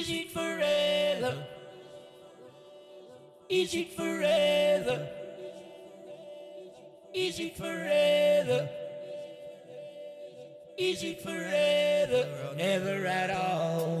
Is it forever. Is it forever. Is it forever. Egypt forever, never at all.